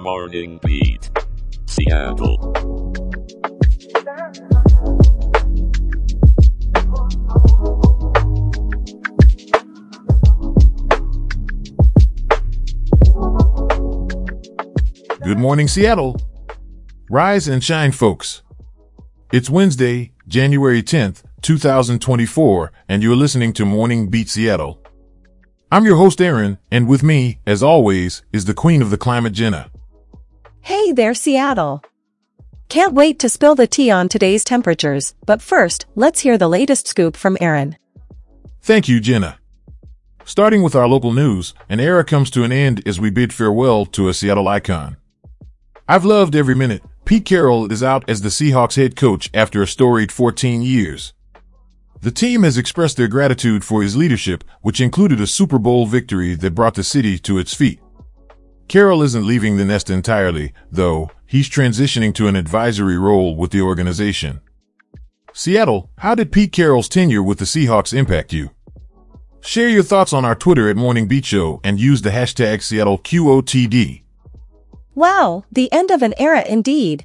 Morning Beat. Seattle. Good morning, Seattle. Rise and shine, folks. It's Wednesday, January 10th, 2024, and you're listening to Morning Beat Seattle. I'm your host, Aaron, and with me, as always, is the queen of the climate, Jenna. Hey there, Seattle. Can't wait to spill the tea on today's temperatures, but first, let's hear the latest scoop from Aaron. Thank you, Jenna. Starting with our local news, an era comes to an end as we bid farewell to a Seattle icon. I've loved every minute. Pete Carroll is out as the Seahawks head coach after a storied 14 years. The team has expressed their gratitude for his leadership, which included a Super Bowl victory that brought the city to its feet. Carroll isn't leaving the nest entirely, though, he's transitioning to an advisory role with the organization. Seattle, how did Pete Carroll's tenure with the Seahawks impact you? Share your thoughts on our Twitter at Morning Beat Show and use the hashtag SeattleQOTD. Wow, the end of an era indeed.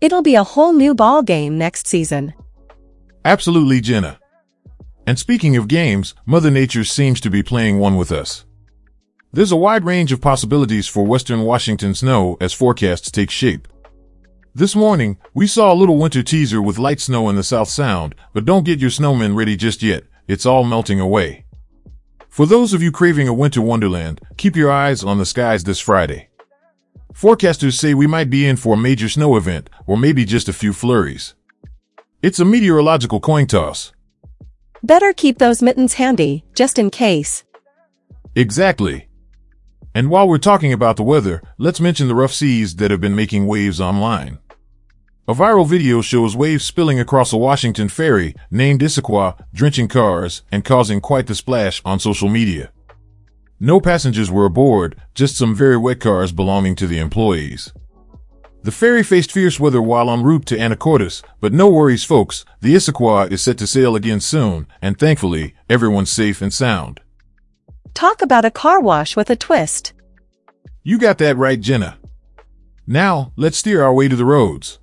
It'll be a whole new ball game next season. Absolutely, Jenna. And speaking of games, Mother Nature seems to be playing one with us. There's a wide range of possibilities for western Washington snow as forecasts take shape. This morning, we saw a little winter teaser with light snow in the South Sound, but don't get your snowmen ready just yet. It's all melting away. For those of you craving a winter wonderland, keep your eyes on the skies this Friday. Forecasters say we might be in for a major snow event, or maybe just a few flurries. It's a meteorological coin toss. Better keep those mittens handy, just in case. Exactly. And while we're talking about the weather, let's mention the rough seas that have been making waves online. A viral video shows waves spilling across a Washington ferry named Issaquah, drenching cars and causing quite the splash on social media. No passengers were aboard, just some very wet cars belonging to the employees. The ferry faced fierce weather while en route to Anacortes, but no worries folks, the Issaquah is set to sail again soon, and thankfully, everyone's safe and sound. Talk about a car wash with a twist. You got that right, Jenna. Now, let's steer our way to the roads.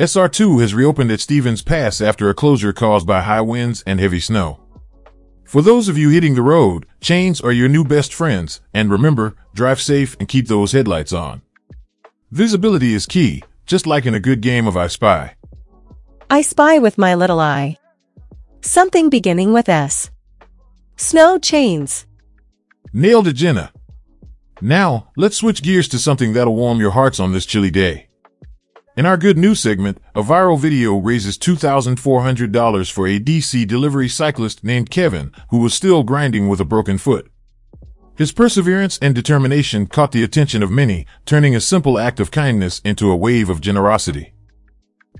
SR2 has reopened at Stevens Pass after a closure caused by high winds and heavy snow. For those of you hitting the road, chains are your new best friends, and remember, drive safe and keep those headlights on. Visibility is key, just like in a good game of I Spy. I spy with my little eye. Something beginning with S. Snow chains. Nailed it, Jenna. Now, let's switch gears to something that'll warm your hearts on this chilly day. In our good news segment, a viral video raises $2,400 for a DC delivery cyclist named Kevin, who was still grinding with a broken foot. His perseverance and determination caught the attention of many, turning a simple act of kindness into a wave of generosity.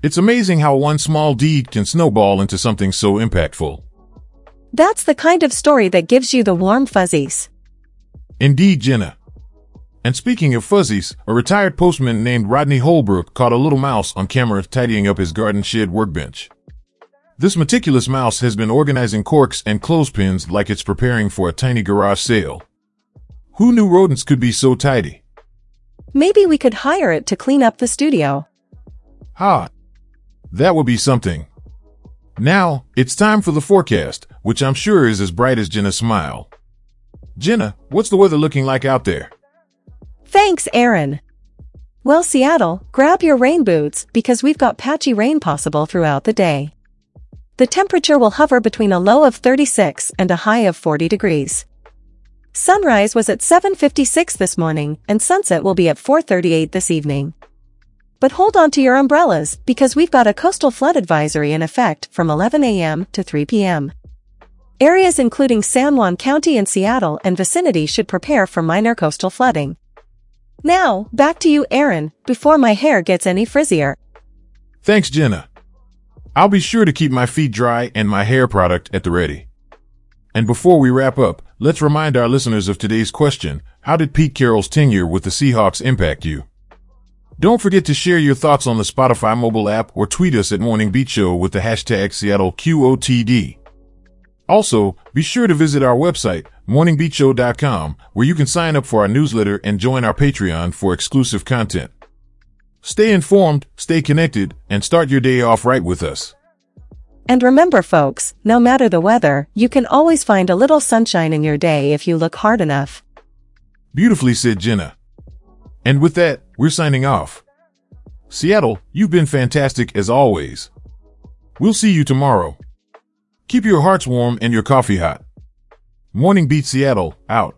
It's amazing how one small deed can snowball into something so impactful. That's the kind of story that gives you the warm fuzzies. Indeed, Jenna. And speaking of fuzzies, a retired postman named Rodney Holbrook caught a little mouse on camera tidying up his garden shed workbench. This meticulous mouse has been organizing corks and clothespins like it's preparing for a tiny garage sale. Who knew rodents could be so tidy? Maybe we could hire it to clean up the studio. Ha! That would be something. Now, it's time for the forecast, which I'm sure is as bright as Jenna's smile. Jenna, what's the weather looking like out there? Thanks, Aaron. Well, Seattle, grab your rain boots because we've got patchy rain possible throughout the day. The temperature will hover between a low of 36 and a high of 40 degrees. Sunrise was at 7.56 this morning and sunset will be at 4.38 this evening. But hold on to your umbrellas because we've got a coastal flood advisory in effect from 11 a.m. to 3 p.m. Areas including San Juan County and Seattle and vicinity should prepare for minor coastal flooding. Now, back to you, Aaron, before my hair gets any frizzier. Thanks, Jenna. I'll be sure to keep my feet dry and my hair product at the ready. And before we wrap up, let's remind our listeners of today's question. How did Pete Carroll's tenure with the Seahawks impact you? Don't forget to share your thoughts on the Spotify mobile app or tweet us at Morning Beat Show with the hashtag SeattleQOTD. Also, be sure to visit our website, morningbeatshow.com, where you can sign up for our newsletter and join our Patreon for exclusive content. Stay informed, stay connected, and start your day off right with us. And remember folks, no matter the weather, you can always find a little sunshine in your day if you look hard enough. Beautifully said Jenna. And with that, we're signing off. Seattle, you've been fantastic as always. We'll see you tomorrow. Keep your hearts warm and your coffee hot. Morning Beat Seattle, out.